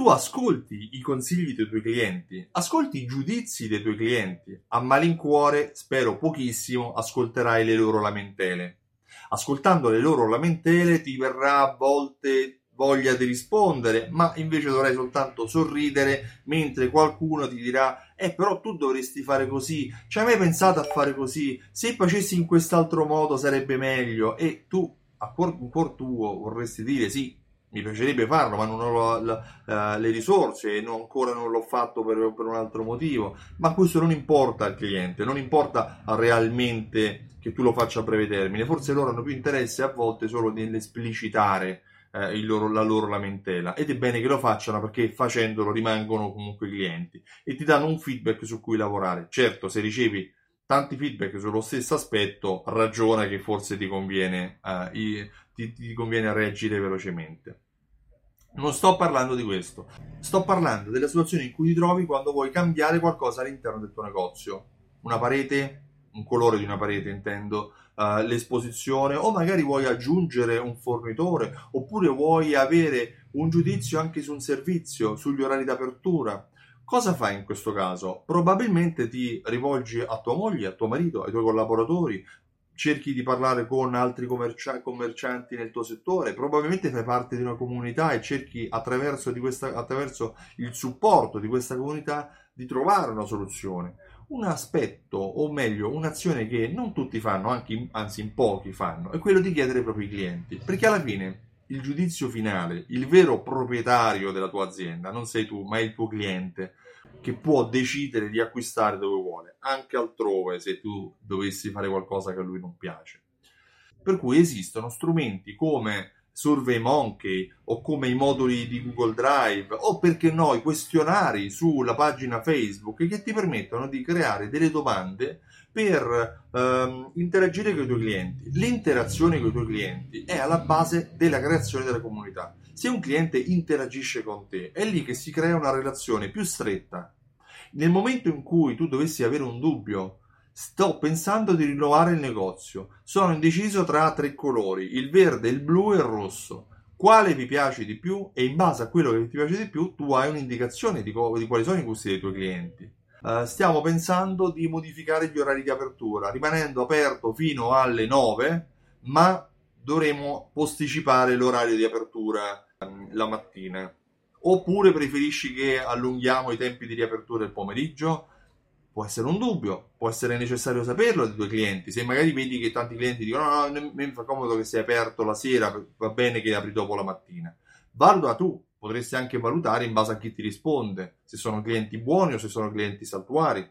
tu ascolti i consigli dei tuoi clienti, ascolti i giudizi dei tuoi clienti, a malincuore, spero pochissimo, ascolterai le loro lamentele. Ascoltando le loro lamentele ti verrà a volte voglia di rispondere, ma invece dovrai soltanto sorridere mentre qualcuno ti dirà eh però tu dovresti fare così, ci hai mai pensato a fare così, se facessi in quest'altro modo sarebbe meglio. E tu a cuor, in cuor tuo vorresti dire sì, mi piacerebbe farlo, ma non ho la, la, le risorse e non, ancora non l'ho fatto per, per, un altro motivo. Ma questo non importa al cliente, non importa realmente che tu lo faccia a breve termine. Forse loro hanno più interesse a volte solo nell'esplicitare eh, loro, la loro lamentela ed è bene che lo facciano perché facendolo rimangono comunque clienti e ti danno un feedback su cui lavorare. Certo, se ricevi tanti feedback sullo stesso aspetto, ragiona che forse ti conviene, uh, i, ti, ti conviene reagire velocemente. Non sto parlando di questo, sto parlando della situazione in cui ti trovi quando vuoi cambiare qualcosa all'interno del tuo negozio. Una parete, un colore di una parete intendo, uh, l'esposizione o magari vuoi aggiungere un fornitore oppure vuoi avere un giudizio anche su un servizio, sugli orari d'apertura Cosa fai in questo caso? Probabilmente ti rivolgi a tua moglie, a tuo marito, ai tuoi collaboratori, cerchi di parlare con altri commercia- commercianti nel tuo settore, probabilmente fai parte di una comunità e cerchi attraverso, questa, attraverso il supporto di questa comunità di trovare una soluzione. Un aspetto, o meglio, un'azione che non tutti fanno, anche, anzi in pochi fanno, è quello di chiedere ai propri clienti, perché alla fine il giudizio finale, il vero proprietario della tua azienda, non sei tu, ma è il tuo cliente che può decidere di acquistare dove vuole, anche altrove se tu dovessi fare qualcosa che a lui non piace. Per cui esistono strumenti come SurveyMonkey o come i moduli di Google Drive o perché no i questionari sulla pagina Facebook che ti permettono di creare delle domande per ehm, interagire con i tuoi clienti. L'interazione con i tuoi clienti è alla base della creazione della comunità. Se un cliente interagisce con te, è lì che si crea una relazione più stretta. Nel momento in cui tu dovessi avere un dubbio, sto pensando di rinnovare il negozio, sono indeciso tra tre colori, il verde, il blu e il rosso. Quale vi piace di più? E in base a quello che ti piace di più, tu hai un'indicazione di, co- di quali sono i gusti dei tuoi clienti. Uh, stiamo pensando di modificare gli orari di apertura, rimanendo aperto fino alle 9, ma dovremo posticipare l'orario di apertura um, la mattina. Oppure preferisci che allunghiamo i tempi di riapertura del pomeriggio? Può essere un dubbio, può essere necessario saperlo dei tuoi clienti. Se magari vedi che tanti clienti dicono no, no, mi fa comodo che sia aperto la sera, va bene che apri dopo la mattina. Valuta tu, potresti anche valutare in base a chi ti risponde, se sono clienti buoni o se sono clienti saltuari.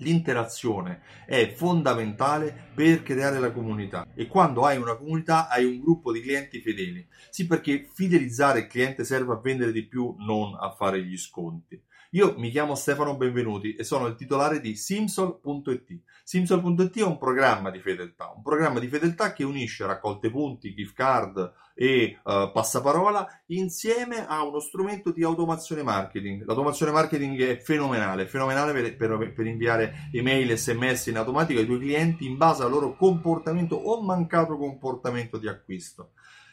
L'interazione è fondamentale per creare la comunità e quando hai una comunità hai un gruppo di clienti fedeli. Sì, perché fidelizzare il cliente serve a vendere di più, non a fare gli sconti. Io mi chiamo Stefano Benvenuti e sono il titolare di Simsol.it. Simsol.it è un programma di fedeltà, un programma di fedeltà che unisce raccolte punti, gift card e uh, passaparola insieme a uno strumento di automazione marketing. L'automazione marketing è fenomenale, fenomenale per, per, per inviare email, sms in automatico ai tuoi clienti in base al loro comportamento o mancato comportamento di acquisto.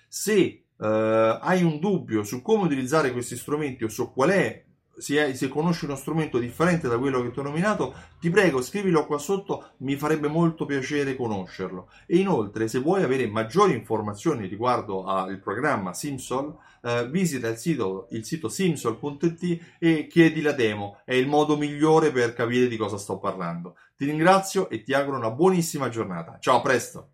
Se uh, hai un dubbio su come utilizzare questi strumenti o su qual è se, se, conosci uno strumento differente da quello che ti ho nominato, ti prego scrivilo qua sotto, mi farebbe molto piacere conoscerlo. E inoltre, se vuoi avere maggiori informazioni riguardo al programma Simsol, eh, visita il sito, il sito simsol.it e chiedi la demo, è il modo migliore per capire di cosa sto parlando. Ti ringrazio e ti auguro una buonissima giornata. Ciao, a presto!